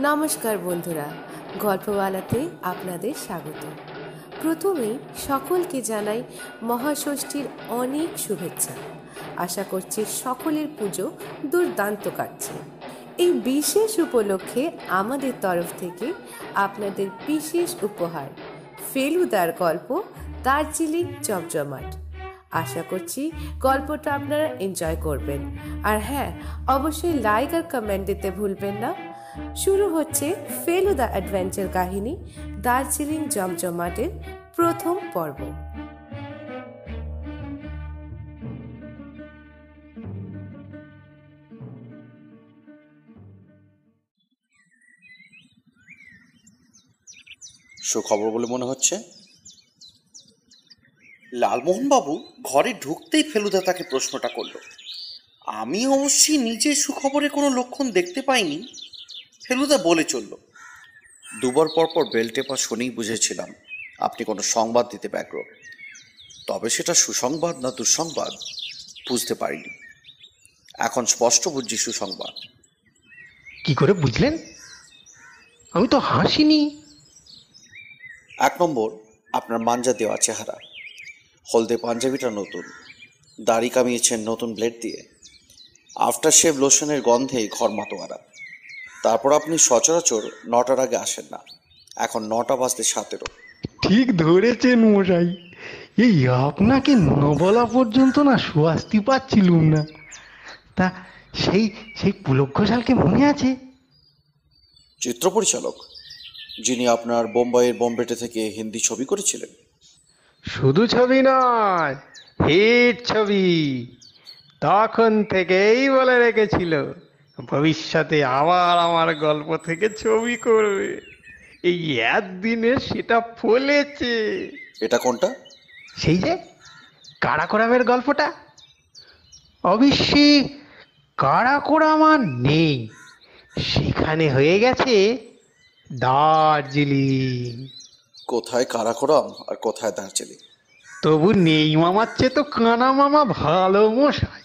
নমস্কার বন্ধুরা গল্পবালাতে আপনাদের স্বাগত। প্রথমেই সকলকে জানাই মহাষষ্ঠীর অনেক শুভেচ্ছা। আশা করছি সকলের পুজো দুর্দান্ত কাটছে। এই বিশেষ উপলক্ষে আমাদের তরফ থেকে আপনাদের বিশেষ উপহার, ফেলুদার গল্প, দার্জিলিং জমজমাট আশা করছি গল্পটা আপনারা এনজয় করবেন। আর হ্যাঁ অবশ্যই লাইক আর কমেন্ট দিতে ভুলবেন না। শুরু হচ্ছে ফেলুদা অ্যাডভেঞ্চার কাহিনী, দার্জিলিং জমজমাটের প্রথম পর্ব। সুখবর বলে মনে হচ্ছে? লালমোহনবাবু ঘরে ঢুকতেই ফেলুদা তাকে প্রশ্নটা করল। আমি অবশ্যই নিজের সুখবরে কোনো লক্ষণ দেখতে পাইনি। ফেলুদা বলে চলল দুবার পর পর বেল টেপা শুনেই বুঝেছিলাম আপনি কোনো সংবাদ দিতে ব্যগ্র। তবে সেটা সুসংবাদ না দুঃসংবাদ বুঝতে পারিনি। এখন স্পষ্ট বুঝছি সুসংবাদ। কি করে বুঝলেন? আমি তো হাসিনি। এক নম্বর আপনার মাঞ্জা দেওয়া চেহারা। হলদে পাঞ্জাবিটা নতুন দাড়ি কামিয়েছেন নতুন ব্লেড দিয়ে। আফটার শেভ লোশনের গন্ধে ঘর মাতোয়ারা। তারপর আপনি সচরাচর নটার আগে আসেন না। এখন নটা বাজতে সাতেরো। ঠিক ধরেছেন মশাই। এই আপনাকে ন বলা পর্যন্ত না সুয়াস্তি পাচ্ছিলুম না। তা সেই সেই পুলক ঘোষালকে মনে আছে? চিত্র পরিচালক যিনি আপনার বোম্বাইয়ের বোম্বেটে থেকে হিন্দি ছবি করেছিলেন। শুধু ছবি নয় হিট ছবি। তখন থেকেই বলে রেখেছিল। ভবিষ্যতে আবার আমার গল্প থেকে ছবি করবে। এই একদিনে সেটা ফলেছে। এটা কোনটা? সেই যে কারাকোরামের গল্পটা। অবশ্যই কারাকোরাম আর নেই। সেখানে হয়ে গেছে দার্জিলিং। কোথায় কারাকোরাম আর কোথায় দার্জিলিং? তবু নেই মামার চেয়ে তো কানা মামা ভালো মশাই।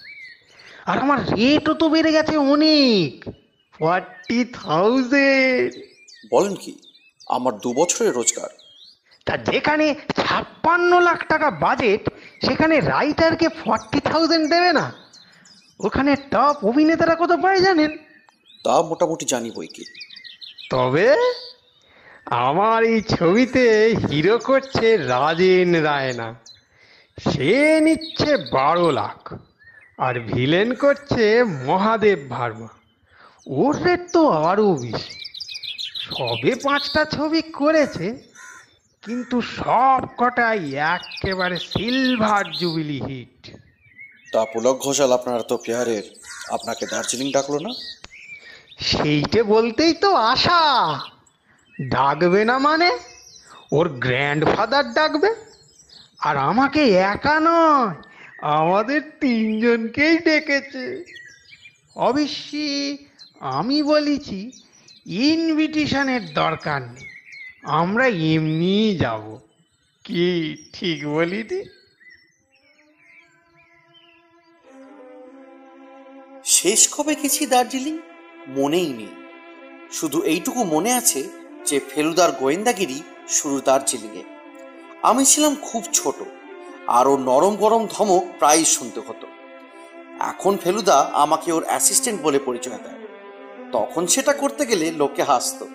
আর আমার রেটও তো বেড়ে গেছে অনেক। ফর্টি থাউজেন্ড বলেন কি আমার দু বছরের রোজগার। তা যেখানে ছাপ্পান্ন লাখ টাকা বাজেট সেখানে রাইটারকে ফর্টি থাউজেন্ড দেবে না। ওখানে টপ অভিনেতারা কত পায় জানেন? তা মোটামুটি জানি বই কি। তবে আমার এই ছবিতে হিরো করছে রাজেন রায়না। সে নিচ্ছে বারো লাখ। আর ভিলেন করছে মহাদেব ভার্মা। ওর রেট তো আরও বেশি। সবে পাঁচটা ছবি করেছে কিন্তু সব কটাই একেবারে সিলভার জুবিলি হিট। তা পুলক ঘোষাল আপনার তো পেয়ারের আপনাকে দার্জিলিং ডাকলো না? সেইটে বলতেই তো আশা। ডাকবে না মানে? ওর গ্র্যান্ডফাদার ডাকবে? আর আমাকে একা নয়। আমাদের তিনজনকেই ডেকেছে। অবশ্যই আমি বলেছি ইনভিটেশনের দরকার নেই। আমরা এমনিই যাব। কি, ঠিক বলি দি শেষ কবে গেছি দার্জিলিং? মনেই নেই। শুধু এইটুকু মনে আছে যে, ফেলুদার গোয়েন্দাগিরি শুরু দার্জিলিংয়ে। আমি ছিলাম খুব ছোট। আরও নরম গরম ধমক প্রায়ই শুনতে হতো। এখন ফেলুদা আমাকে ওর অ্যাসিস্ট্যান্ট বলে পরিচয় দেয়। তখন সেটা করতে গেলে লোকে হাসতো।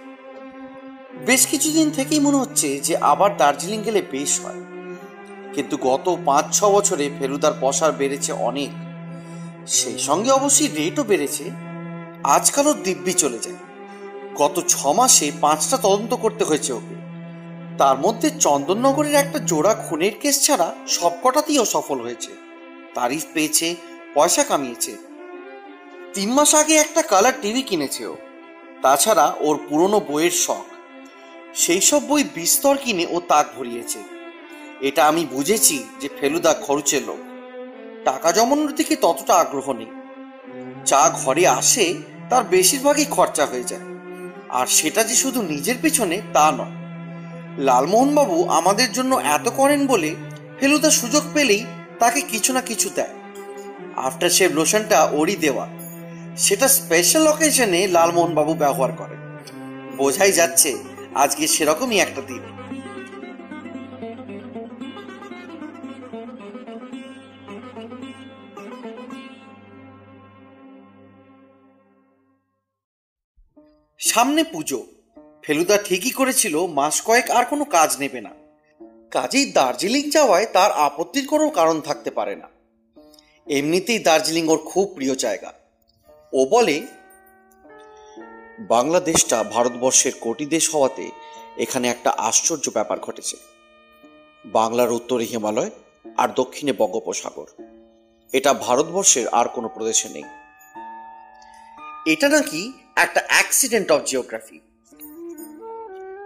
বেশ কিছুদিন থেকেই মনে হচ্ছে যে আবার দার্জিলিং গেলে বেশ হয়। কিন্তু গত পাঁচ ছ বছরে ফেলুদার পসার বেড়েছে অনেক। সেই সঙ্গে অবশ্যই রেটও বেড়েছে। আজকালও দিব্যি চলে যায় গত ছ মাসে পাঁচটা তদন্ত করতে হয়েছে ওকে। তার মধ্যে চন্দননগরের একটা জোড়া খুনের কেস ছাড়া সবকটাতেই ও সফল হয়েছে। তারিফ পেয়েছে, পয়সা কামিয়েছে। তিন মাস আগে একটা কালার টিভি কিনেছে ও। তাছাড়া ওর পুরনো বইয়ের শখ। সেই সব বই বিস্তর কিনে ও তাক ভরিয়েছে। এটা আমি বুঝেছি যে ফেলুদা খরচের লোক। টাকা জমানোর দিকে ততটা আগ্রহ নেই। যা ঘরে আসে, তার বেশিরভাগই খরচা হয়ে যায়। আর সেটা যে শুধু নিজের পেছনে তা নয়। লালমোহনবাবু আমাদের জন্য এত করেন বলে ফেলুদা সুযোগ পেলেই তাকে কিছু না কিছু দেয়। আফটার শেভ লোশনটা ওরই দেওয়া, সেটা স্পেশাল অকেশনে লালমোহনবাবু ব্যবহার করেন। বোঝাই যাচ্ছে আজকে সেরকমই একটা দিন। সামনে পুজো। ফেলুদা ঠিকই করেছিল, মাস কয়েক আর কোনো কাজ নেবে না। কাজেই দার্জিলিং যাওয়ায় তার আপত্তির কোনো কারণ থাকতে পারে না। এমনিতেই দার্জিলিং ওর খুব প্রিয় জায়গা। ও বলে, বাংলাদেশটা ভারতবর্ষের কোটি দেশ হওয়াতে এখানে একটা আশ্চর্য ব্যাপার ঘটেছে। বাংলার উত্তরে হিমালয় আর দক্ষিণে বঙ্গোপসাগর। এটা ভারতবর্ষের আর কোনো প্রদেশে নেই। এটা নাকি একটা অ্যাক্সিডেন্ট অফ জিওগ্রাফি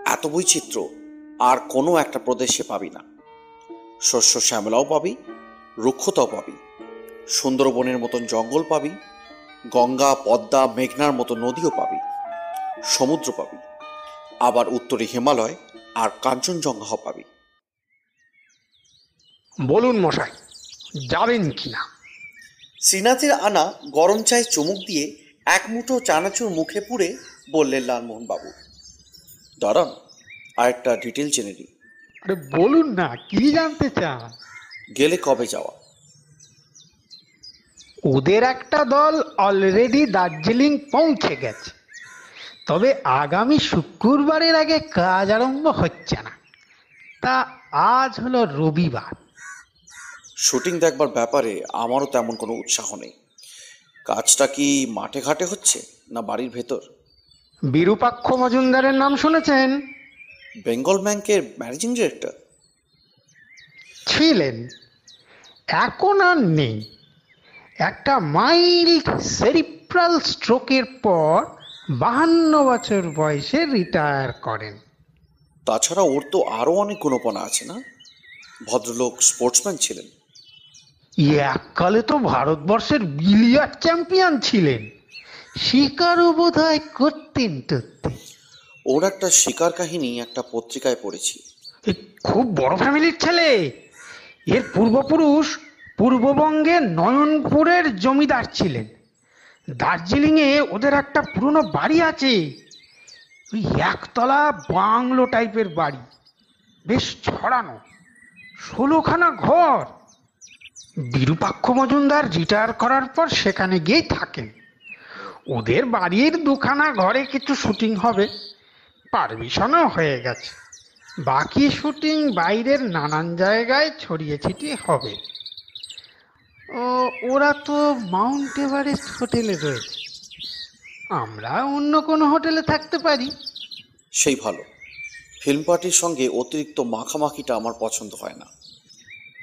এত বৈচিত্র্য আর কোনো একটা প্রদেশে পাবি না। শস্য শ্যামলাও পাবি রুক্ষতাও পাবি। সুন্দরবনের মতন জঙ্গল পাবি গঙ্গা পদ্মা মেঘনার মতো নদীও পাবি সমুদ্র পাবি। আবার উত্তরে হিমালয় আর কাঞ্চনজঙ্ঘাও পাবি। বলুন মশাই যাবেন কিনা? শ্রীনাথের আনা গরম চায়ে চুমুক দিয়ে এক মুঠো চানাচুর মুখে পুড়ে বললেন লালমোহন বাবু দাঁড়ান আরেকটা ডিটেল জেনে নিই। আরে বলুন না কি জানতে চান? গেলে কবে যাওয়া? ওদের একটা দল অলরেডি দার্জিলিং পৌঁছে গেছে। তবে আগামী শুক্রবারের আগে কাজ আরম্ভ হচ্ছে না। তা আজ হলো রবিবার। শুটিং দেখবার ব্যাপারে আমারও তেমন কোনো উৎসাহ নেই। কাজটা কি মাঠে ঘাটে হচ্ছে না বাড়ির ভেতর? বিরূপাক্ষ মজুমদারের নাম শুনেছেন? বেঙ্গল ব্যাংকের ম্যানেজিং ডিরেক্টর। ছিলেন। এখন আর নেই। একটা মাইল্ড সেরিপ্রাল স্ট্রোকের পর বাহান্ন বছর বয়সে রিটায়ার করেন। তাছাড়া ওর তো আরও অনেক গুণপনা আছে না? ভদ্রলোক স্পোর্টসম্যান ছিলেন। এককালে তো ভারতবর্ষের বিলিয়ার্ড চ্যাম্পিয়ন ছিলেন। শিকারও বোধ হয় করতেন টরতেন। ওর একটা শিকার কাহিনী একটা পত্রিকায় পড়েছি। এ খুব বড় ফ্যামিলির ছেলে। এর পূর্বপুরুষ পূর্ববঙ্গের নয়নপুরের জমিদার ছিলেন। দার্জিলিংয়ে ওদের একটা পুরনো বাড়ি আছে। ওই একতলা বাংলো টাইপের বাড়ি। বেশ ছড়ানো। ষোলোখানা ঘর। বিরূপাক্ষ মজুমদার রিটায়ার করার পর সেখানে গিয়েই থাকেন। ওদের বাড়ির দুখানা ঘরে কিছু শুটিং হবে। পারমিশনও হয়ে গেছে। বাকি শুটিং বাইরের নানান জায়গায় ছড়িয়ে ছিটিয়ে হবে। ও, ওরা তো মাউন্ট এভারেস্ট হোটেলে রয়েছে। আমরা অন্য কোনো হোটেলে থাকতে পারি। সেই ভালো। ফিল্ম পার্টির সঙ্গে অতিরিক্ত মাখামাখিটা আমার পছন্দ হয় না।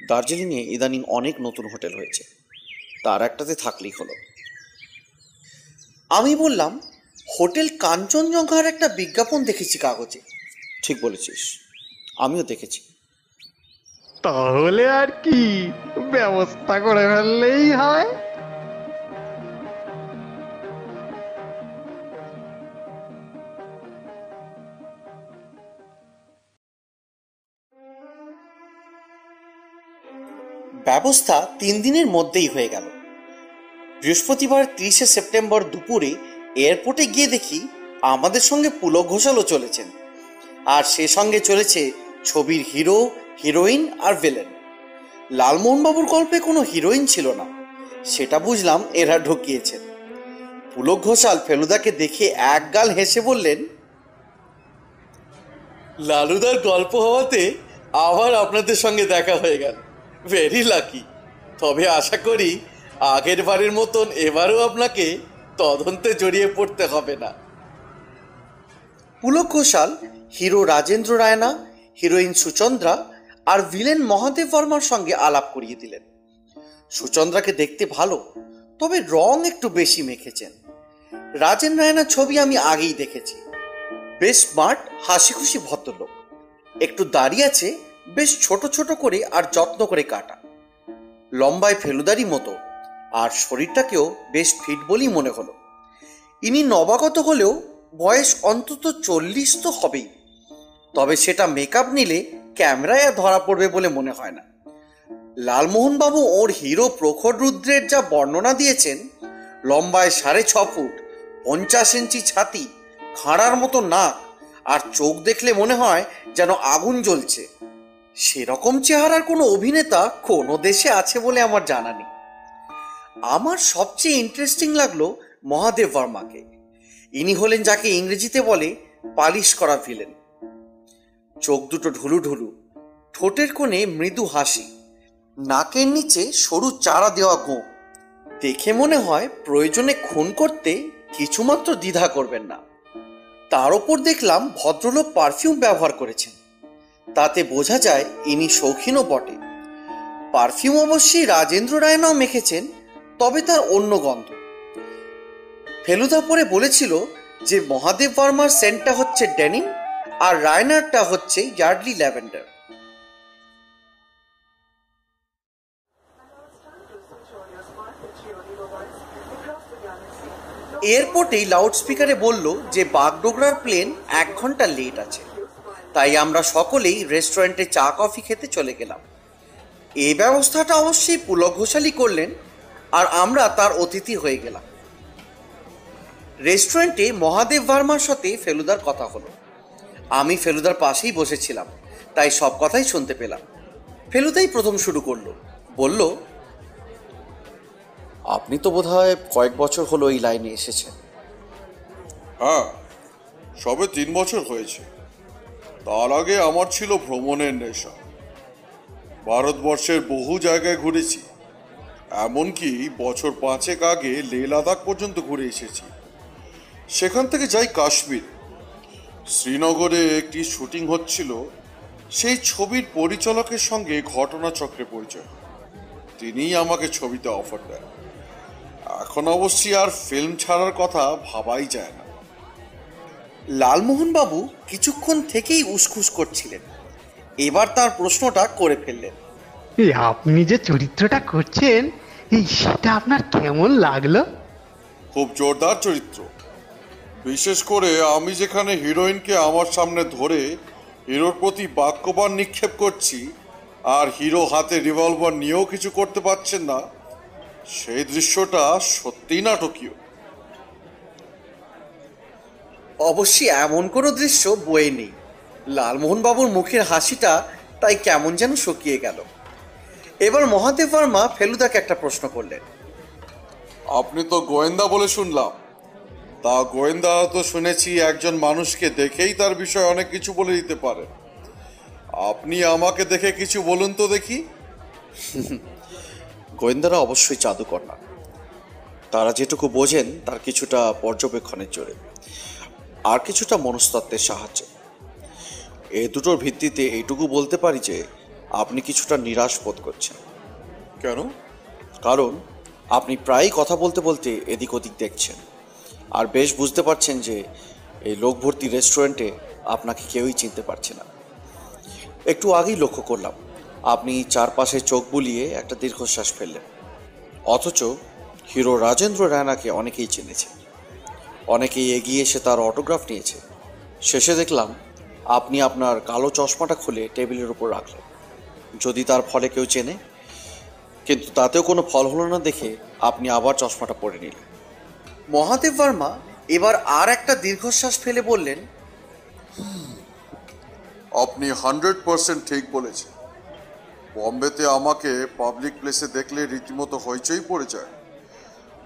দার্জিলিংয়ে ইদানিং অনেক নতুন হোটেল হয়েছে। তার একটাতে থাকলেই হলো। আমি বললাম হোটেল কাঞ্চনজঙ্ঘার একটা বিজ্ঞাপন দেখেছি কাগজে। ঠিক বলেছিস আমিও দেখেছি। তাহলে আর কি ব্যবস্থা করে ফেললেই হয়। ব্যবস্থা তিন দিনের মধ্যেই হয়ে গেল। বৃহস্পতিবার তিরিশে সেপ্টেম্বর দুপুরে এয়ারপোর্টে গিয়ে দেখি আমাদের সঙ্গে পুলক ঘোষালও চলেছেন। আর সে সঙ্গে চলেছে ছবির হিরো, হিরোইন আর ভিলেন। লালমোহনবাবুর গল্পে কোনো হিরোইন ছিল না, সেটা বুঝলাম এরা ঢুকিয়েছেন। পুলক ঘোষাল ফেলুদাকে দেখে এক গাল হেসে বললেন, লালুদার গল্প হওয়াতে আবার আপনাদের সঙ্গে দেখা হয়ে গেল। ভেরি লাকি তবে আশা করি আগের বারের মতন এবারও আপনাকে তদন্তে জড়িয়ে পড়তে হবে না। পুলক ঘোষাল, হিরো রাজেন্দ্র রায়না, হিরোইন সুচন্দ্রা আর ভিলেন মহাদেব বর্মার সঙ্গে আলাপ করিয়ে দিলেন। সুচন্দ্রাকে দেখতে ভালো, তবে রং একটু বেশি মেখেছেন। রাজেন রায়নার ছবি আমি আগেই দেখেছি। বেশ স্মার্ট হাসি খুশি ভদ্রলোক। একটু দাঁড়িয়ে আছে, বেশ ছোট ছোট করে আর যত্ন করে কাটা। লম্বায় ফেলুদারি মতো। আর শরীরটাকেও বেশ ফিট বলেই মনে হলো। ইনি নবাগত হলেও বয়স অন্তত চল্লিশ তো হবেই। তবে সেটা মেকআপ নিলে ক্যামেরায় আর ধরা পড়বে বলে মনে হয় না। লালমোহনবাবু ওর হিরো প্রখর রুদ্রের যা বর্ণনা দিয়েছেন, লম্বায় সাড়ে ছ ফুট, পঞ্চাশ ইঞ্চি ছাতি, খাঁড়ার মতো নাক আর চোখ দেখলে মনে হয় যেন আগুন জ্বলছে। সেরকম চেহারার কোনো অভিনেতা কোনো দেশে আছে বলে আমার জানা নেই। আমার সবচেয়ে ইন্টারেস্টিং লাগল মহাদেব বর্মাকে ইনি হলেন যাকে ইংরেজিতে বলে পালিশ করা ভিলেন চোখ দুটো ঢুলু ঢুলু, ঠোঁটের কোণে মৃদু হাসি, নাকের নিচে সরু চারা দেওয়া গোঁ। দেখে মনে হয় প্রয়োজনে খুন করতে কিছুমাত্র দ্বিধা করবেন না। তার ওপর দেখলাম ভদ্রলোক পারফিউম ব্যবহার করেছেন। তাতে বোঝা যায় ইনি শৌখিনও বটে। পারফিউম অবশ্যই রাজেন্দ্র রায়নাও মেখেছেন তবে তার অন্য গন্ধ। ফেলুদা পরে বলেছিল যে মহাদেব বর্মার সেন্টটা হচ্ছে ডেনিম আর রায়নারটা হচ্ছে ইয়ার্ডলি ল্যাভেন্ডার। এয়ারপোর্টেই লাউডস্পিকারে বলল যে বাগডোগরার প্লেন এক ঘণ্টা লেট আছে। তাই আমরা সকলেই রেস্টুরেন্টে চা কফি খেতে চলে গেলাম। এই ব্যবস্থাটা অবশ্যই পুলক ঘোষালি করলেন আর আমরা তার অতিথি হয়ে গেলাম। রেস্টুরেন্টে মহাদেব ভার্মার সাথে ফেলুদার কথা হলো। আমি ফেলুদার পাশেই বসেছিলাম, তাই সব কথাই শুনতে পেলাম। ফেলুদাই প্রথম শুরু করল, বলল, আপনি তো বোধহয় কয়েক বছর হলো এই লাইনে এসেছেন। হ্যাঁ সবে তিন বছর হয়েছে। তার আগে আমার ছিল ভ্রমণের নেশা। ভারতবর্ষের বহু জায়গায় ঘুরেছি। এমনকি বছর পাঁচেক আগে লে লাদাখ পর্যন্ত ঘুরে এসেছি। সেখান থেকে যাই কাশ্মীর। শ্রীনগরে একটি শুটিং হচ্ছিল, সেই ছবির পরিচালকের সঙ্গে ঘটনাচক্রে পরিচয়। তিনিই আমাকে ছবিতে অফার দেন। এখন অবশ্যই আর ফিল্ম ছাড়ার কথা ভাবাই যায় না। লালমোহন বাবু কিছুক্ষণ থেকেই উসখুস করছিলেন। এবার তার প্রশ্নটা করে ফেললেন। এই আপনি যে চরিত্রটা করছেন এই সেটা আপনার কেমন লাগল? খুব জোরদার চরিত্র। বিশেষ করে আমি যেখানে হিরোইনকে আমার সামনে ধরে হিরোর প্রতি বাক্যবান নিক্ষেপ করছি আর হিরো হাতে রিভলভার নিয়েও কিছু করতে পারছেন না সেই দৃশ্যটা সত্যিই নাটকীয়। অবশ্যই এমন কোনো দৃশ্য বয়ে নেই। লালমোহন বাবুর মুখের হাসিটা তাই কেমন যেন শুকিয়ে গেল। এবার মহাদেব বর্মা ফেলুদাকে একটা প্রশ্ন করলেন। আপনি তো গোয়েন্দা বলে শুনলাম। তা গোয়েন্দা তো শুনেছি একজন মানুষকে দেখেই তার বিষয়ে অনেক কিছু বলে দিতে পারে। আপনি আমাকে দেখে কিছু বলুন তো দেখি। গোয়েন্দারা অবশ্যই জাদুকর না। তারা যেটুকু বোঝেন তার কিছুটা পর্যবেক্ষণের জোরে। আর কিছুটা মনস্তত্ত্বের সাহায্যে। এ দুটোর ভিত্তিতে এইটুকু বলতে পারি যে আপনি কিছুটা নিরাশ বোধ করছেন। কেন? কারণ আপনি প্রায়ই কথা বলতে বলতে এদিক ওদিক দেখছেন। আর বেশ বুঝতে পারছেন যে এই লোকভর্তি রেস্টুরেন্টে আপনাকে কেউই চিনতে পারছে না। একটু আগেই লক্ষ্য করলাম আপনি চারপাশে চোখ বুলিয়ে একটা দীর্ঘশ্বাস ফেললেন। অথচ হিরো রাজেন্দ্র রায়নাকে অনেকেই চিনেছে। অনেকেই এগিয়ে এসে তার অটোগ্রাফ নিয়েছে। শেষে দেখলাম আপনি আপনার কালো চশমাটা খুলে টেবিলের উপর রাখলেন। যদি তার ফলে কেউ চেনে। কিন্তু তাতেও কোনো ফল হলো না দেখে আপনি আবার চশমাটা পরে নিলেন। মহাদেব বর্মা এবার আর একটা দীর্ঘশ্বাস ফেলে বললেন আপনি হান্ড্রেড পার্সেন্ট ঠিক বলেছেন। বম্বেতে আমাকে পাবলিক প্লেসে দেখলে রীতিমতো হইচই পড়ে যায়।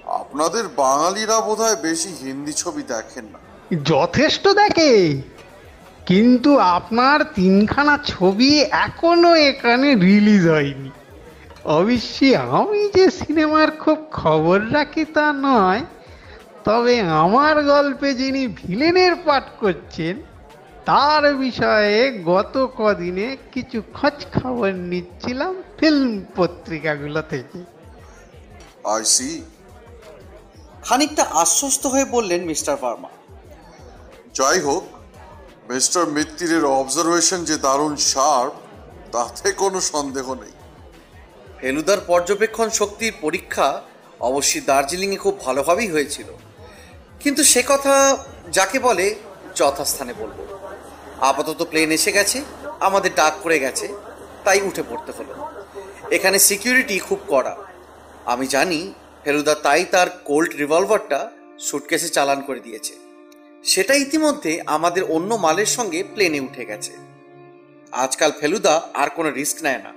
আপনাদের বাঙালিরা বোধহয় বেশি হিন্দি ছবি দেখেন না। যথেষ্ট দেখে। কিন্তু আপনার তিনখানা ছবি এখনও এখানে রিলিজ হয়নি। অবশ্যই আমি যে সিনেমার খুব খবর রাখি তা নয় তবে আমার গল্পে যিনি ভিলেনের পাঠ করছেন তার বিষয়ে গত কদিনে কিছু খোঁজ খবর নিচ্ছিলাম ফিল্ম পত্রিকাগুলো থেকে। সি খানিকটা আশ্বস্ত হয়ে বললেন মিস্টার ভার্মা। যাই হোক মিস্টার মিত্তিরের অবজারভেশন যে দারুণ শার্প তাতে কোনো সন্দেহ নেই। ফেলুদার পর্যবেক্ষণ শক্তির পরীক্ষা অবশ্যই দার্জিলিংয়ে খুব ভালোভাবেই হয়েছিল। কিন্তু সে কথা যাকে বলে যথাস্থানে বলব। আপাতত প্লেন এসে গেছে, আমাদের ডাক পড়ে গেছে, তাই উঠে পড়তে হলো। এখানে সিকিউরিটি খুব কড়া। আমি জানি ফেলুদা তাই তার কোল্ড রিভলভারটা সুটকেসে চালান করে দিয়েছে। সেটা ইতিমধ্যে আমাদের অন্য মালের সঙ্গে প্লেনে উঠে গেছে। আজকাল ফেলুদা আর কোনো রিস্ক নেয় না।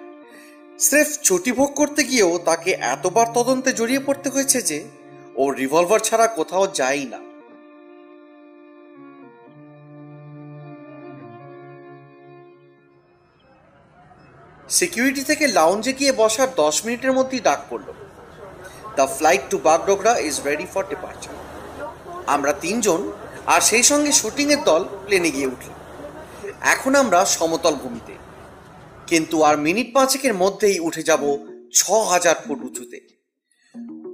স্রেফ ছুটি ভোগ করতে গিয়েও তাকে এতবার তদন্তে জড়িয়ে পড়তে হয়েছে যে, ও রিভলভার ছাড়া কোথাও যায় না। সিকিউরিটি থেকে লাউঞ্জে গিয়ে বসার দশ মিনিটের মধ্যেই ডাক পড়ল। The flight to Bagdogra is ready for departure আমরা তিনজন আর সেই সঙ্গে শুটিংয়ের দল প্লেনে গিয়ে উঠল। এখন আমরা সমতল ভূমিতে। কিন্তু আর মিনিট পাঁচেকের মধ্যেই উঠে যাব ছ হাজার ফুট উঁচুতে।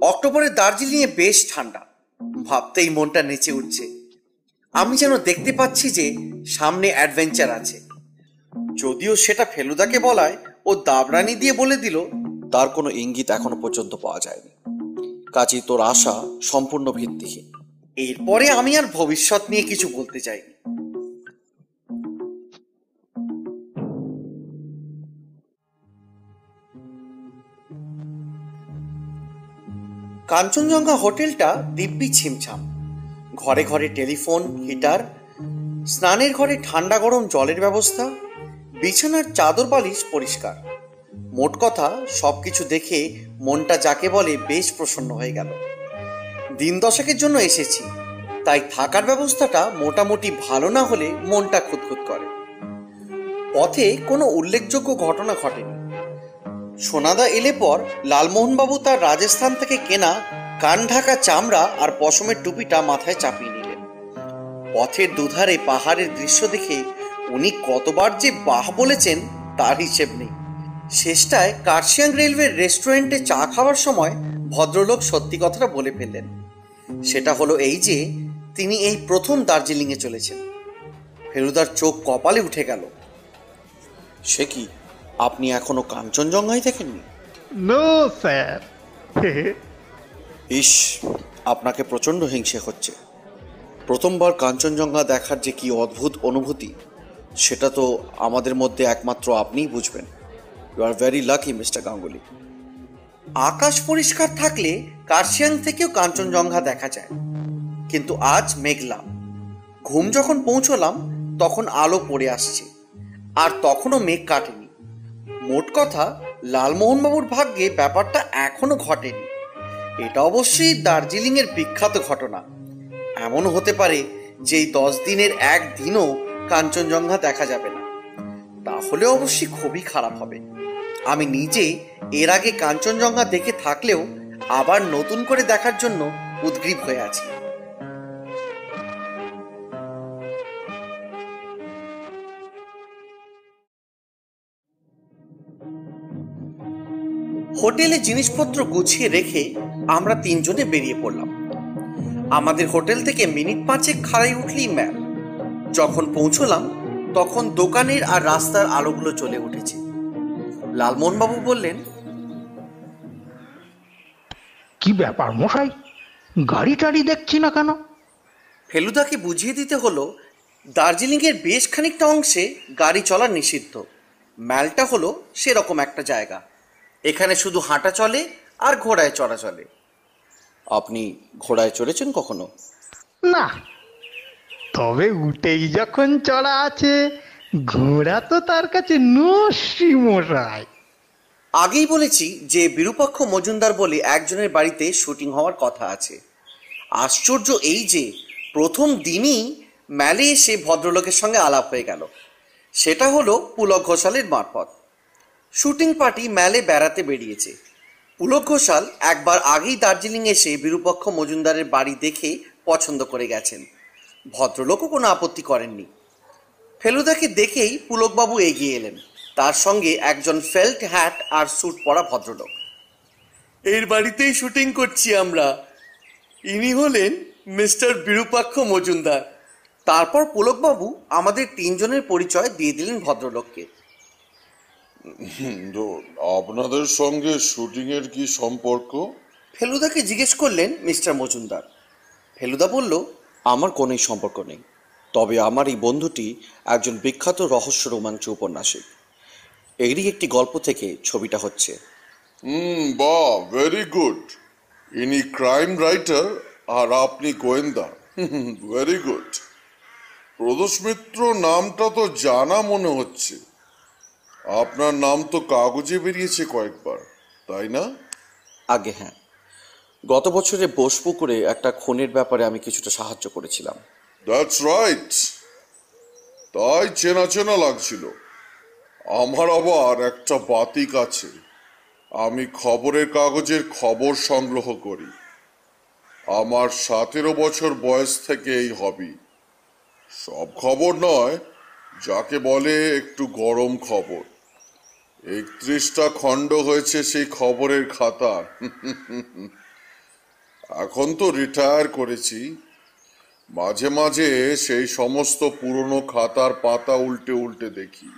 অক্টোবরের দার্জিলিংয়ে বেশ ঠান্ডা। ভাবতেই মনটা নেচে উঠছে। আমি যেন দেখতে পাচ্ছি যে সামনে অ্যাডভেঞ্চার আছে। যদিও সেটা ফেলুদাকে বলায় ও দাবরানি দিয়ে বলে দিল, তার কোনো ইঙ্গিত এখনও পর্যন্ত পাওয়া যায়নি। কাজেই তোর আশা সম্পূর্ণ ভিত্তিহীন। এরপরে আমি আর ভবিষ্যৎ নিয়ে কিছু বলতে চাই। কাঞ্চনজঙ্ঘা হোটেলটা দিব্যি ছিমছাম। ঘরে ঘরে টেলিফোন, হিটার, স্নানের ঘরে ঠান্ডা গরম জলের ব্যবস্থা, বিছানার চাদর বালিশ পরিষ্কার। মোট কথা, সবকিছু দেখে মনটা যাকে বলে বেশ প্রসন্ন হয়ে গেল। দিন দশকের জন্য এসেছি। তাই থাকার ব্যবস্থাটা মোটামুটি ভালো না হলে মনটা খুঁতখুত করে। পথে কোনো উল্লেখযোগ্য ঘটনা ঘটেনি। সোনাদা এলে পর লালমোহনবাবু তার রাজস্থান থেকে কেনা কান ঢাকা চামড়া আর পশমের টুপিটা মাথায় চাপিয়ে নিলেন। পথের দুধারে পাহাড়ের দৃশ্য দেখে উনি কতবার যে বাহ বলেছেন তার হিসেব নেই। শেষটায় কার্শিয়াং রেলওয়ের রেস্টুরেন্টে চা খাওয়ার সময় ভদ্রলোক সত্যি কথাটা বলে ফেললেন। সেটা হলো এই যে তিনি এই প্রথম দার্জিলিংয়ে চলেছেন। ফেরুদার চোখ কপালে উঠে গেল। সে কি আপনি এখনও কাঞ্চনজঙ্ঘায় দেখেননি? নো স্যার ইস আপনাকে প্রচণ্ড হিংসে হচ্ছে। প্রথমবার কাঞ্চনজঙ্ঘা দেখার যে কি অদ্ভুত অনুভূতি সেটা তো আমাদের মধ্যে একমাত্র আপনিই বুঝবেন। You are very lucky mister Ganguly. আকাশ পরিষ্কার থাকলে কার্শিয়াং থেকেও কাঞ্চনজঙ্ঘা দেখা যায়। কিন্তু আজ মেঘলা। ঘুম যখন পৌঁছলাম, তখন আলো পড়ে আসছে। আর তখনও মেঘ কাটেনি। মোট কথা, লালমোহনবাবুর ভাগ্যে ব্যাপারটা এখনও ঘটেনি। এটা অবশ্যই দার্জিলিংয়ের বিখ্যাত ঘটনা। এমন হতে পারে যে এই দশ দিনের একদিনও কাঞ্চনজঙ্ঘা দেখা যাবে না। তাহলে অবশ্যই খুবই খারাপ হবে। আমি নিজে এর আগে কাঞ্চনজঙ্ঘা দেখে থাকলেও আবার নতুন করে দেখার জন্য উদ্গ্রীব হয়ে আছি। হোটেলে জিনিসপত্র গুছিয়ে রেখে আমরা তিনজনে বেরিয়ে পড়লাম। আমাদের হোটেল থেকে মিনিট পাঁচেক খাড়াই উঠলেই ম্যাম। যখন পৌঁছলাম, তখন দোকানের আর রাস্তার আলোগুলো চলে উঠেছে। লালমোহনবাবু বললেন কি ব্যাপার মশাই? গাড়ি টাড়ি দেখছি না কেন? ফেলুদাকে বুঝিয়ে দিতে হলো দার্জিলিংয়ের বেশ খানিকটা অংশে গাড়ি চলা নিষিদ্ধ। ম্যালটা হলো সেরকম একটা জায়গা। এখানে শুধু হাঁটা চলে আর ঘোড়ায় চড়া চলে। আপনি ঘোড়ায় চড়েছেন কখনো? না। তবে উঠেই যখন চড়া আছে ঘোড়া তো তার কাছে নস্যি মশাই। আগেই বলেছি যে বিরূপাক্ষ মজুমদার বলে একজনের বাড়িতে শুটিং হওয়ার কথা আছে। আশ্চর্য এই যে প্রথম দিনই ম্যালে এসে ভদ্রলোকের সঙ্গে আলাপ হয়ে গেল। সেটা হলো পুলক ঘোষালের মারফত। শুটিং পার্টি ম্যালে বেড়াতে বেরিয়েছে। পুলক ঘোষাল একবার আগেই দার্জিলিং এসে বিরূপাক্ষ মজুমদারের বাড়ি দেখে পছন্দ করে গেছেন। ভদ্রলোকও কোনো আপত্তি করেননি। ফেলুদাকে দেখেই পুলকবাবু এগিয়ে এলেন। তার সঙ্গে একজন ফেল্ট হ্যাট আর স্যুট পরা ভদ্রলোক। এর বাড়িতেই শুটিং করছি আমরা। ইনি হলেন মিস্টার বিরূপাক্ষ মজুমদার। তারপর পুলকবাবু আমাদের তিনজনের পরিচয় দিয়ে দিলেন ভদ্রলোককে। আপনাদের সঙ্গে শুটিং এর কি সম্পর্ক? ফেলুদাকে জিজ্ঞেস করলেন মিস্টার মজুমদার। ফেলুদা বলল আমার কোনোই সম্পর্ক নেই। তবে আমার এই বন্ধুটি একজন বিখ্যাত রহস্য রোমাঞ্চ উপন্যাসিক। এরই একটি গল্প থেকে ছবিটা হচ্ছে। হুম বাহ ভেরি গুড ইনি ক্রাইম রাইটার আর আপনি গোয়েন্দা। ভেরি গুড প্রদোষ মিত্র নামটা তো জানা মনে হচ্ছে। আপনার নাম তো কাগজে বেরিয়েছে কয়েকবার তাই না? আগে হ্যাঁ। গত বছরে বোসপুকুরে একটা খুনের ব্যাপারে আমি কিছুটা সাহায্য করেছিলাম। দ্যাটস রাইট তাই চেনা চেনা লাগছিল। আমার আবার একটা বাতিক আছে। আমি খবরের কাগজের খবর সংগ্রহ করি। আমার সতেরো বছর বয়স থেকে এই হবি সব খবর নয়, যাকে বলে একটু গরম খবর। একত্রিশটা খণ্ড হয়েছে সেই খবরের খাতার এখন তো রিটায়ার করেছি। মাঝে মাঝে সেই সমস্ত পুরনো খাতার পাতা উল্টে উল্টে দেখি।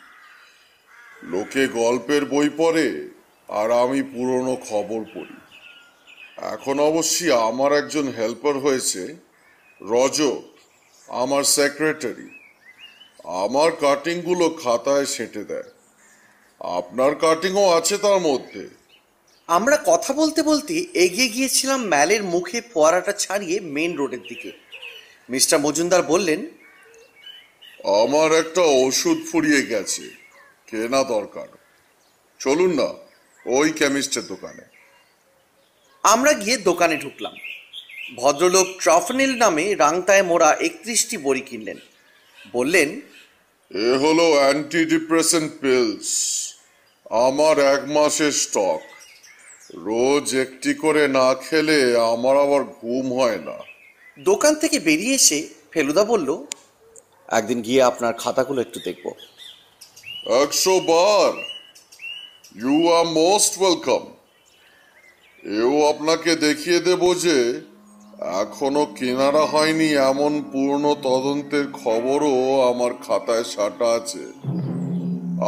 লোকে গল্পের বই পড়ে আর আমি পুরনো খবর পড়ি। এখন অবশ্যই আমার একজন হেল্পার হয়েছে, রজ, আমার সেক্রেটারি। আমার কাটিংগুলো খাতায় সেঁটে দেয়। আপনার কাটিংও আছে তার মধ্যে। আমরা কথা বলতে বলতে এগিয়ে গিয়েছিলাম ম্যালের মুখে ফোয়ারাটা ছাড়িয়ে মেন রোডের দিকে। মিস্টার মজুমদার বললেন আমার একটা ওষুধ ফুরিয়ে গেছে কেনা দরকার। চলুন না ওই কেমিস্টের দোকানে। আমরা গিয়ে দোকানে ঢুকলাম। ভদ্রলোক ট্রফনিল নামে রাংতায় মোড়া একত্রিশটি বড়ি কিনলেন। বললেন এ হলো অ্যান্টি ডিপ্রেসেন্ট পিলস আমার এক মাসের স্টক রোজ একটি করে না খেলে আমার আবার ঘুম হয় না। দোকান থেকে বেরিয়ে এসে ফেলুদা বলল একদিন গিয়ে আপনার খাতাগুলো একটু দেখব। একশো বার। ইউ আর মোস্ট ওয়েলকাম এও আপনাকে দেখিয়ে দেব যে এখনও কেনারা হয়নি এমন পূর্ণ তদন্তের খবরও আমার খাতায় সাটা আছে।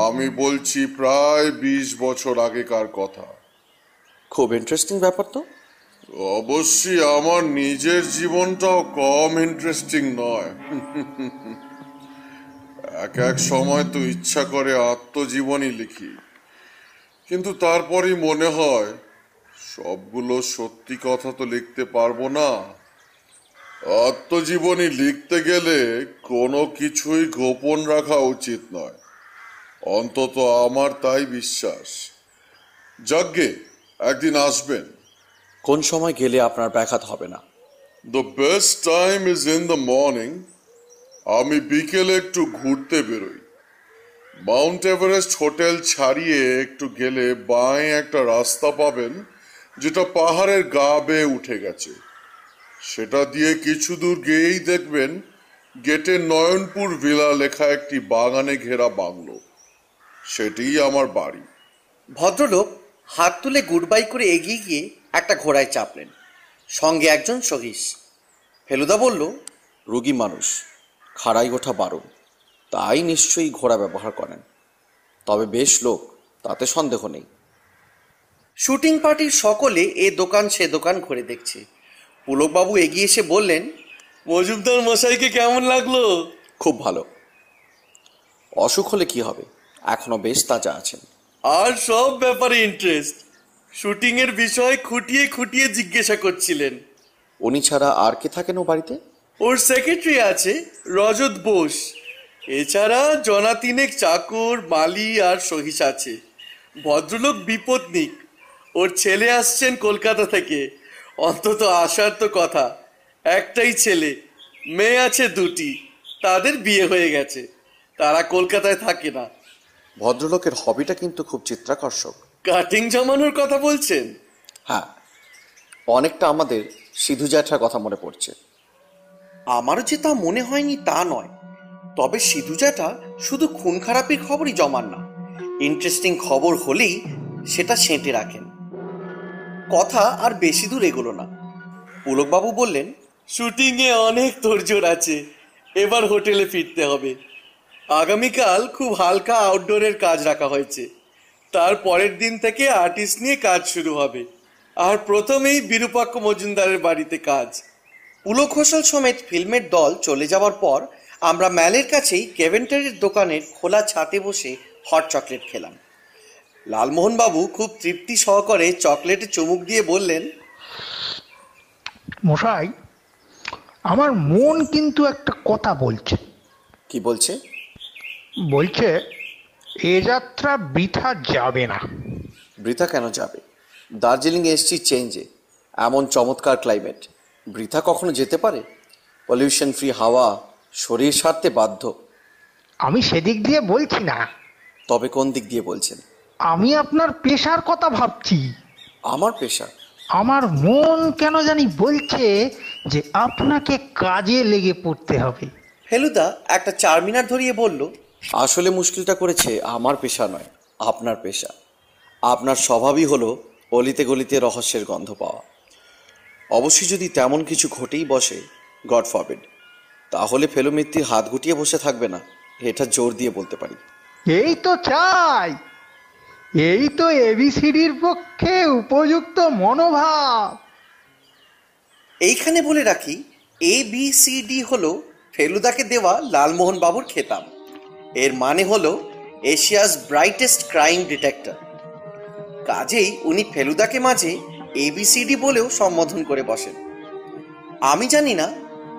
আমি বলছি প্রায় বিশ বছর আগেকার কথা। খুব ইন্টারেস্টিং ব্যাপার তো। অবশ্যই আমার নিজের জীবনটাও কম ইন্টারেস্টিং নয়। এক এক সময় তো ইচ্ছা করে আত্মজীবনী লিখি। কিন্তু তারপরই মনে হয়, সবগুলো সত্যি কথা তো লিখতে পারব না। আত্মজীবনী লিখতে গেলে কোনো কিছুই গোপন রাখা উচিত নয়। অন্তত আমার তাই বিশ্বাস। যজ্ঞে একদিন আসবেন। কোন সময় গেলে আপনার ব্যাঘাত হবে না? The best time is in the morning আমি বিকেলে একটু ঘুরতে বেরোই। মাউন্ট এভারেস্ট হোটেল ছাড়িয়ে একটু গেলে বাঁয়ে একটা রাস্তা পাবেন যেটা পাহাড়ের গা বেয়ে উঠে গেছে। সেটা দিয়ে কিছু দূর গিয়েই দেখবেন গেটে নয়নপুর ভিলা লেখা একটি বাগানে ঘেরা বাংলো। সেটিই আমার বাড়ি। ভদ্রলোক হাত তুলে গুড বাই করে এগিয়ে গিয়ে একটা ঘোড়ায় চাপলেন। সঙ্গে একজন সহিস। ফেলুদা বলল রোগী মানুষ খাড়াই ওঠা বারণ। তাই নিশ্চয়ই ঘোড়া ব্যবহার করেন। তবে বেশ লোক তাতে সন্দেহ নেই। শুটিং পার্টির সকলে এ দোকান সে দোকান ঘুরে দেখছে। পুলকবাবু এগিয়ে এসে বললেন মজুমদার মশাইকে কেমন লাগল? খুব ভালো। অসুখ হলে কি হবে? এখনও বেশ তাজা আছেন। আর সব ব্যাপারে ইন্টারেস্ট শুটিং এর বিষয় খুঁটিয়ে খুঁটিয়ে জিজ্ঞাসা করছিলেন। উনি ছাড়া আর কে থাকেন ও বাড়িতে? ওর সেক্রেটারি আছে রজত বোস। এছাড়া জনা তিনেক চাকর মালি আর সহিস আছে। ভদ্রলোক বিপত্নিক। ওর ছেলে আসছেন কলকাতা থেকে। অন্তত আসার তো কথা। একটাই ছেলে মেয়ে আছে দুটি। তাদের বিয়ে হয়ে গেছে। তারা কলকাতায় থাকে না। ভদ্রলোকের হবিটা কিন্তু খুব চিত্রাকর্ষক। কাটিং জমানোর কথা বলছেন? হ্যাঁ অনেকটা আমাদের সিধু জ্যাঠার কথা মনে পড়ছে। আমারও যে তা মনে হয়নি তা নয়। তবে সিধু জ্যাঠা শুধু খুন খারাপির খবরই জমান না। ইন্টারেস্টিং খবর হলেই সেটা সেঁটে রাখেন। কথা আর বেশি দূর এগোলো না। পুলকবাবু বললেন শুটিংয়ে অনেক তোড়জোড় আছে। এবার হোটেলে ফিরতে হবে। আগামীকাল খুব হালকা আউটডোরের কাজ রাখা হয়েছে। তার পরের দিন থেকে আর্টিস্ট নিয়ে কাজ শুরু হবে। আর প্রথমেই বিরূপাক্ষ মজুমদারের বাড়িতে কাজ। পুলক ঘোষাল সমেত ফিল্মের দল চলে যাওয়ার পর আমরা ম্যালের কাছেই কেভেন্টারের দোকানের খোলা ছাতে বসে হট চকলেট খেলাম। লালমোহনবাবু খুব তৃপ্তি সহকারে চকলেটে চুমুক দিয়ে বললেন মশাই আমার মন কিন্তু একটা কথা বলছে। কি বলছে? বলছে এ যাত্রা বৃথা যাবে না। বৃথা কেন যাবে? দার্জিলিংয়ে এসছি চেঞ্জে এমন চমৎকার ক্লাইমেট বৃথা কখনো যেতে পারে? পলিউশন ফ্রি হাওয়া শরীর সারতে বাধ্য। আমি সেদিক দিয়ে বলছি না। তবে কোন দিক দিয়ে বলছেন? আমি আপনার পেশার কথা ভাবছি। আমার পেশা? আমার মন কেন জানি বলছে যে আপনাকে কাজে লেগে পড়তে হবে। ফেলুদা একটা চার মিনার ধরিয়ে বলল আসলে মুশকিলটা করেছে আমার পেশা নয় আপনার পেশা। আপনার স্বভাবই হলো অলিতে গলিতে রহস্যের গন্ধ পাওয়া। অবশ্যই যদি তেমন কিছু ঘটেই বসে গড ফরবিড তাহলে ফেলু মিত্তির হাত গুটিয়ে বসে থাকবে না এটা জোর দিয়ে বলতে পারি। এই তো চাই এই তো এবিসিডির পক্ষে উপযুক্ত মনোভাব। এইখানে বলে রাখি এ বি সি ডি হলো ফেলুদাকে দেওয়া লালমোহন বাবুর খেতাব। এর মানে হলো এশিয়াস ব্রাইটেস্ট ক্রাইম ডিটেক্টর। কাজেই উনি ফেলুদাকে মাঝে এবিসিডি বলেও সম্বোধন করে বসেন। আমি জানি না,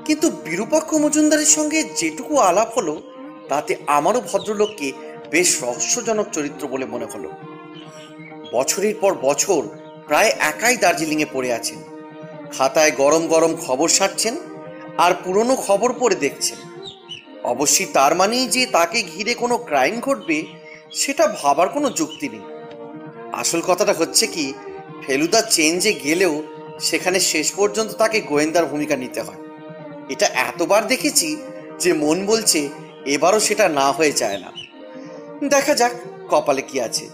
কিন্তু বিরূপাক্ষ মজুমদারের সঙ্গে যেটুকু আলাপ হলো, তাতে আমারও ভদ্রলোককে বেশ রহস্যজনক চরিত্র বলে মনে হলো। বছরের পর বছর প্রায় একাই দার্জিলিংয়ে পড়ে আছেন। খাতায় গরম গরম খবর সারছেন আর পুরনো খবর পড়ে দেখছেন। অবশ্যই তার মানেই যে তাকে ঘিরে কোনো ক্রাইম ঘটবে, সেটা ভাবার কোনো যুক্তি নেই। আসল কথাটা হচ্ছে কি, ফেলুদা চেঞ্জে গেলেও সেখানে শেষ পর্যন্ত তাকে গোয়েন্দার ভূমিকা নিতে হয়। এটা এতবার দেখেছি যে মন বলছে, এবারও সেটা না হয়ে যায় না। দেখা যাক, কপালে কি আছে।